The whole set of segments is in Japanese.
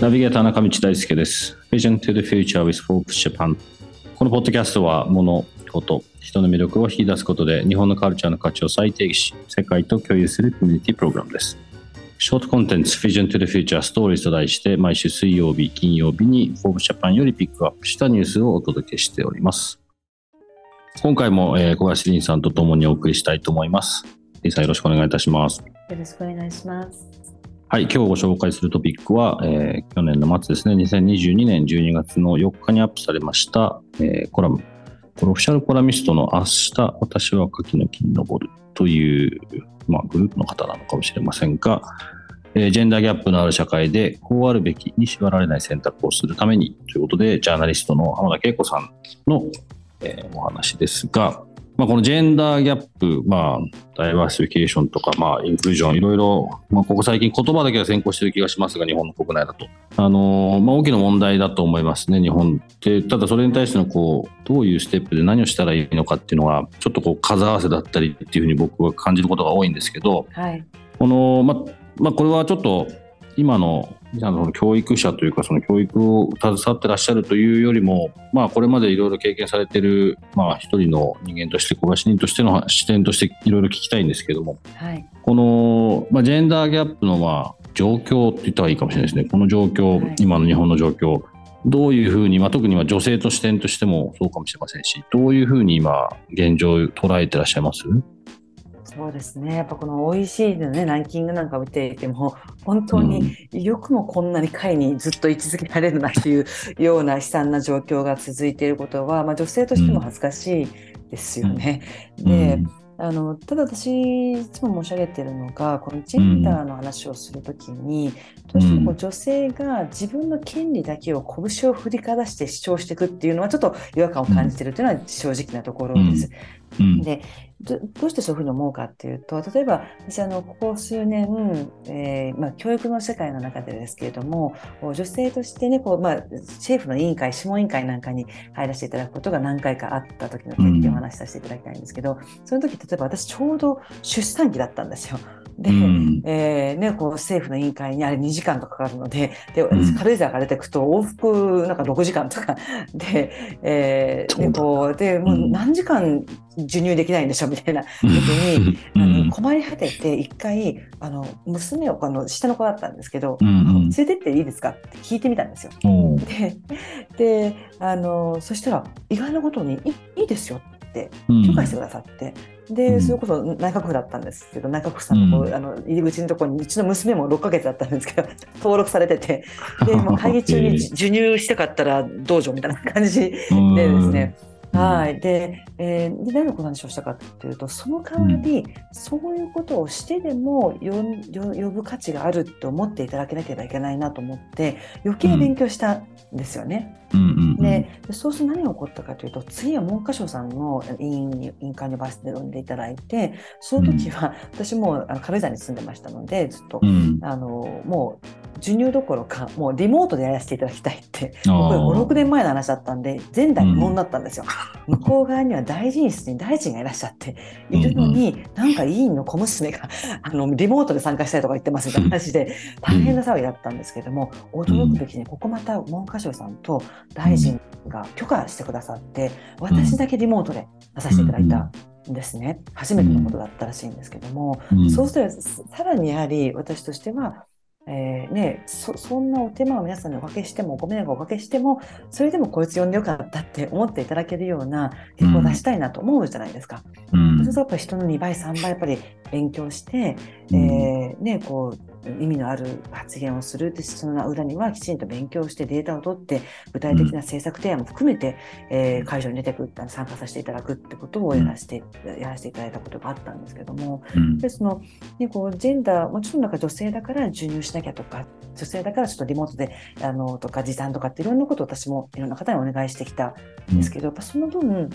ナビゲーター中道大輔です。Vision to the Future with Forbes Japan。このポッドキャストは物、こと、人の魅力を引き出すことで日本のカルチャーの価値を再定義し、世界と共有するコミュニティプログラムです。ショートコンテンツ Vision to the Future Stories と題して毎週水曜日、金曜日に Forbes Japan よりピックアップしたニュースをお届けしております。今回も、小林凛さんと共にお送りしたいと思います。凛さんよろしくお願いいたします。よろしくお願いします。はい、今日ご紹介するトピックは、えー、去年の末ですね、2022年12月の4日にアップされました、えー、コラム、プロフィシャルコラミストの明日私は柿の木に登るという、まあ、グループの方なのかもしれませんが、えー、ジェンダーギャップのある社会でこうあるべきに縛られない選択をするためにということで、ジャーナリストの浜田恵子さんの、えー、お話ですが、まあ、このジェンダーギャップ、まあ、ダイバーシフィケーションとか、まあ、インクルージョン、いろいろ、まあ、ここ最近言葉だけが先行している気がしますが、日本の国内だと。あのまあ、大きな問題だと思いますね、日本って。ただ、それに対しての、こう、どういうステップで何をしたらいいのかっていうのは、ちょっとこう、数合わせだったりっていうふうに僕は感じることが多いんですけど、はい、この、まあ、まあ、これはちょっと、今のその教育者というかその教育を携わってらっしゃるというよりも、まあ、これまでいろいろ経験されてる、まあ、一人の人間として小林人としての視点としていろいろ聞きたいんですけども、はい、この、まあ、ジェンダーギャップのまあ状況って言ったらいいかもしれないですね。この状況、はい、今の日本の状況どういうふうに、まあ、特には女性と視点としてもそうかもしれませんしどういうふうに今現状を捉えてらっしゃいます？そうですね。やっぱこの OECD の、ね、ランキングなんかを見ていても本当によくもこんなに下位にずっと位置づけられるなっていうような悲惨な状況が続いていることは、まあ、女性としても恥ずかしいですよね。うん、で、あのただ私いつも申し上げてるのがこのジェンダーの話をするときに、うん、どうしても女性が自分の権利だけを拳を振りかざして主張していくっていうのはちょっと違和感を感じてるというのは正直なところです。うん、でどうしてそういうふうに思うかっていうと例えば私あのここ数年、えーまあ、教育の世界の中でですけれども女性としてねこう、まあ、政府の委員会諮問委員会なんかに入らせていただくことが何回かあった時の経験をお話しさせていただきたいんですけど、うん、その時例えば私ちょうど出産期だったんですよ。で、うん、えー、ね、こう政府の委員会にあれ2時間とかかかるので、で、軽井沢から出てくと往復なんか6時間とか。で、えー、で、こう、で、もう何時間授乳できないんでしょみたいな。時に、うん、あの困り果てて一回、あの、娘を、あの、下の子だったんですけど、うん、連れてっていいですかって聞いてみたんですよ。で、で、あの、そしたら意外なことに、いいいですよって許可してくださって、で、それこそ内閣府だったんですけど、内閣府さんのこう、あの入り口のところに、うちの娘も6ヶ月だったんですけど、登録されてて、で、もう会議中に授乳したかったらどうぞみたいな感じ でですね、はい。で、えー、で何の話をしたかというと、その代わり、うん、そういうことをしてでも呼ぶ価値があると思っていただけなければいけないなと思って、余計勉強したんですよね。うん、でそうすると何が起こったかというと、次は文科省さんの委員に委員会にバスで呼んでいただいて、その時は、私も軽井沢に住んでましたので、ずっと、あのもう授乳どころかもうリモートでやらせていただきたいってこれ56年前の話だったんで前代未聞だったんですよ、うん、向こう側には大臣室に大臣がいらっしゃっているのに、うん、なんか委員の小娘が あのリモートで参加したいとか言ってますみたいな話で大変な騒ぎだったんですけども、驚くべきにここまた文科省さんと大臣が許可してくださって私だけリモートで出させていただいた。ですね。初めてのことだったらしいんですけども、うん、そうするとさらにやはり私としてはえーね、そそんなお手間を皆さんにおかけしてもご迷惑をおかけしてもそれでもこいつ呼んでよかったって思っていただけるような結果を出したいなと思うじゃないですか。うん、そうするとやっぱり人の2倍3倍やっぱり勉強して、うん、えー、ね、こう意味のある発言をするでその裏にはきちんと勉強してデータを取って具体的な政策提案も含めて、えー、会場に出てくる参加させていただくってことをやらせて、やらせていただいたことがあったんですけども、でそのね、こうジェンダーもちろんなんか女性だから授乳しなきゃとか女性だからちょっとリモートであのとか時短とかっていろんなことを私もいろんな方にお願いしてきたんですけど、やっぱその分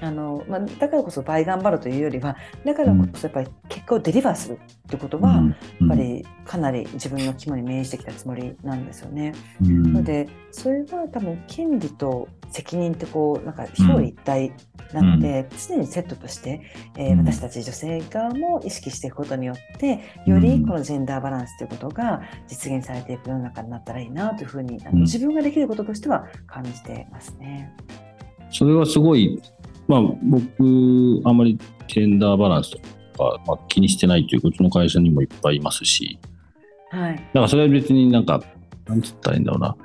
あのまあ、だからこそ倍頑張るというよりはだからこそやっぱり結果をデリバーするってことは、やっぱりかなり自分の肝に銘じてきたつもりなんですよね。うん、なのでそれは多分権利と責任ってこうなんか表裏一体なので、うん、常にセットとして、えー、私たち女性側も意識していくことによってよりこのジェンダーバランスということが実現されていく世の中になったらいいなというふうにあの自分ができることとしては感じてますね。それはすごいまあ、僕、あんまりジェンダーバランスとか、まあ、気にしてないといううちの会社にもいっぱいいますし、はい。だからそれは別になんか、なんつったらいいんだろうな。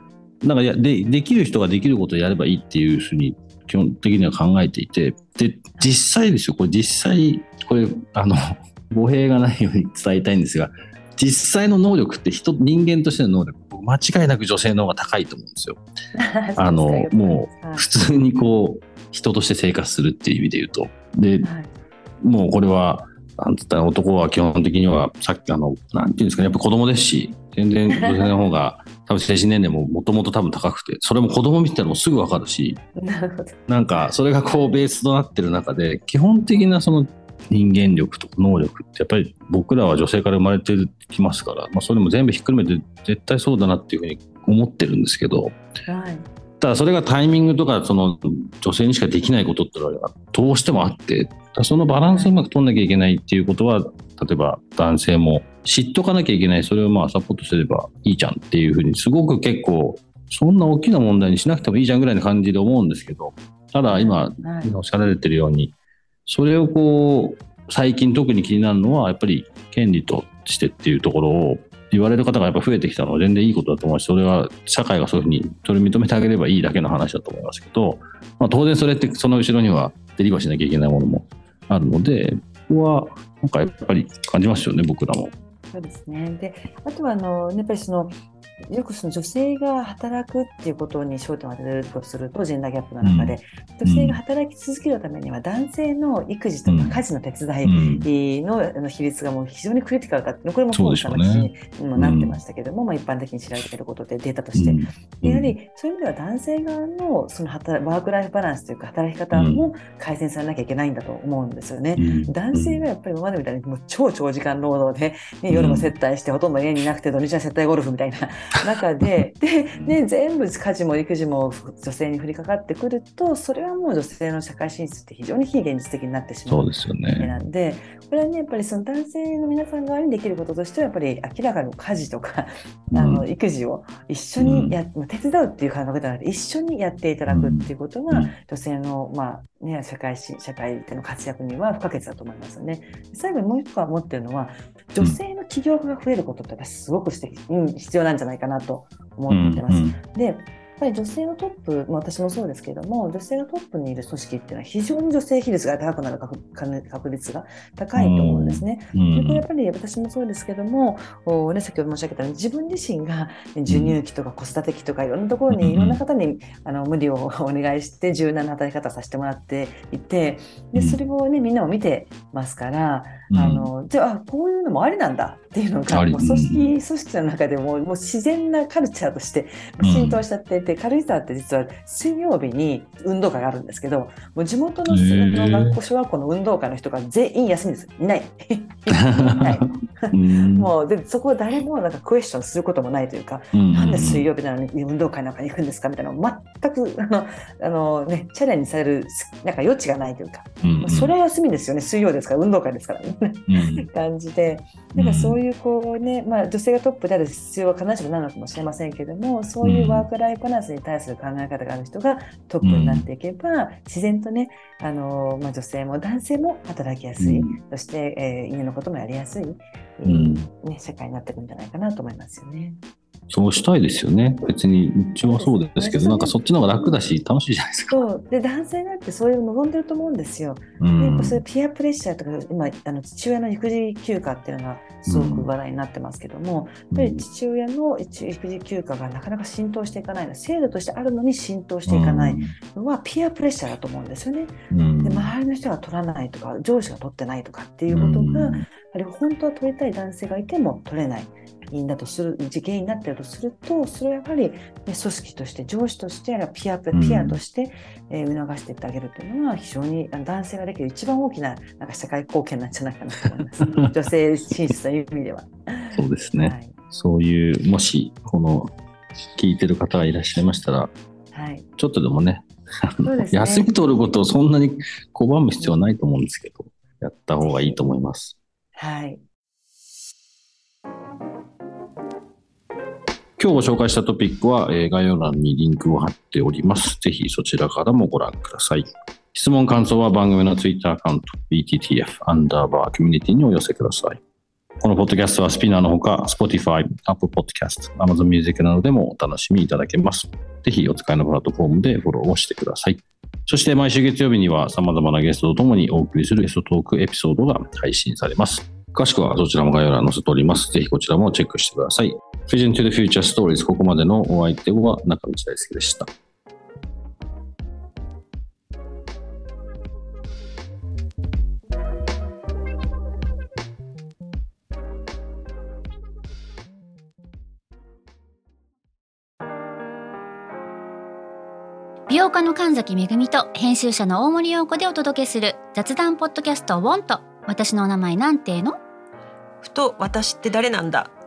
なんかやでできる人ができることをやればいいっていうふうに基本的には考えていて、で、実際ですよ、これ実際、これ、あの、語弊がないように伝えたいんですが、実際の能力って人、人間としての能力、間違いなく女性の方が高いと思うんですよ。あの、もう、普通にこう、人として生活するっていう意味で言うと。で、はい、もうこれは、なんつったら男は基本的には、さっきあの、なんていうんですかね、やっぱ子供ですし、全然女性の方が、多分精神年齢ももともと多分高くて、それも子供見てたらもうすぐわかるし、なるほど。なんか、それがこうベースとなってる中で、基本的なその人間力とか能力ってやっぱり僕らは女性から生まれてきますから、まあ、それも全部ひっくるめて絶対そうだなっていうふうに思ってるんですけど、はい、ただそれがタイミングとかその女性にしかできないことってのはどうしてもあってそのバランスをうまく取んなきゃいけないっていうことは例えば男性も知っとかなきゃいけないそれをまあサポートすればいいじゃんっていうふうにすごく結構そんな大きな問題にしなくてもいいじゃんぐらいな感じで思うんですけどただ今おっしゃられてるようにそれをこう最近特に気になるのはやっぱり権利としてっていうところを言われる方がやっぱ増えてきたのは全然いいことだと思うし、それは社会がそういうふうにそれを認めてあげればいいだけの話だと思いますけど、まあ、当然それってその後ろにはデリバーしなきゃいけないものもあるので、ここはなんかやっぱり感じますよね、僕らも。そうですね。で、あとはあのやっぱりそのよくその女性が働くっていうことに焦点を当てるとするとジェンダーギャップの中で、うん、女性が働き続けるためには男性の育児とか家事の手伝いの比率がもう非常にクリティカルだってこれも本社の記事にもなってましたけども、まあ、一般的に知られていることでデータとして、うん、やはりそういう意味では男性側のその働ワークライフバランスというか働き方も改善されなきゃいけないんだと思うんですよね。男性がやっぱり今までみたいにもう超長時間労働で、ね、夜も接待してほとんど家にいなくて土日は接待ゴルフみたいな中で で、ね、全部家事も育児も女性に降りかかってくるとそれはもう女性の社会進出って非常に非現実的になってしまうそうですよ、ね、なんでこれはねやっぱりその男性の皆さん側にできることとしてはやっぱり明らかに家事とか、あの育児を一緒にや、うん、手伝うっていう感覚ではなくて一緒にやっていただくっていうことが、女性の、まあね、社会社会での活躍には不可欠だと思いますよね。最後にもう一個は思ってるのは女性の起業家が増えることってすごくして、うん、必要なんじゃないかなと思ってます。うんうん、でぱり女性のトップ、まあ、私もそうですけれども女性がトップにいる組織っていうのは非常に女性比率が高くなる確率が高いと思うんですね。でこれやっぱり私もそうですけどもお、ね、先ほど申し上げたように自分自身が授乳期とか子育て期とかいろんなところにいろんな方にあの無理を お願いして柔軟な働き方をさせてもらっていてでそれを、ね、みんなも見てますから、あのじゃあこういうのもありなんだっていうのがもう組織組織の中でももう自然なカルチャーとして浸透しちゃっていて。で軽井沢って実は水曜日に運動会があるんですけどもう地元のの学校小学校の運動会の人が全員休みです。いない。もうでそこを誰もなんかクエスチョンすることもないというか、なんで水曜日なのに運動会なんかに行くんですかみたいな全くあのあの、ね、チャレンジされるなんか余地がないというか、うんうん、それは休みですよね。水曜ですから運動会ですから。ね、うん、感じで。なんかそういうこうね、まあ、女性がトップである必要は必ずしもないのかもしれませんけれどもそういうワークライフバランスに対する考え方がある人がトップになっていけば、うん、自然とねあの、まあ、女性も男性も働きやすい、うん、そして、えー、犬のこともやりやすい、うん、ね、社会になっていくんじゃないかなと思いますよね。そうしたいですよね。別にうちはそうですけど、なんかそっちの方が楽だし楽しいじゃないですか。そうで男性だってそういうの望んでると思うんですよ。うでやっんぱそういうピアプレッシャーとか今あの父親の育児休暇っていうのがすごく話題になってますけども、やっぱり父親の育児休暇がなかなか浸透していかないの制度としてあるのに浸透していかないのはピアプレッシャーだと思うんですよね。うんで周りの人が取らないとか上司が取ってないとかっていうことが、やはり本当は取りたい男性がいても取れない。原因だとする原因になっているとするとそれはやはり、ね、組織として上司としてピアうんピアとして、えー促していってあげるというのは非常に男性ができる一番大きななんか社会貢献なんじゃないかなと思います。女性進出という意味では。そうですね。はいそういう、もし、この、聞いてる方がいらっしゃいましたら、はいちょっとでもね、ね休み取ることをそんなに拒む必要はないと思うんですけど、やった方がいいと思います。はい今日ご紹介したトピックは、えー概要欄にリンクを貼っております。ぜひそちらからもご覧ください。質問、感想は番組の Twitter アカウント BTTF アンダーバーコミュニティにお寄せください。このポッドキャストはスピナーのほか、Spotify、Apple Podcast、Amazon Music などでもお楽しみいただけます。ぜひお使いのプラットフォームでフォローをしてください。そして毎週月曜日には様々なゲストとともにお送りするゲストトークエピソードが配信されます。詳しくはそちらも概要欄に載せております。ぜひこちらもチェックしてください。Vision to the Future Stories ここまでのお相手は中道大輔でした。美容家の神崎めぐみと編集者の大森洋子でお届けする雑談ポッドキャスト「ウォンと私のお名前なんての?ふと私って誰なんだ？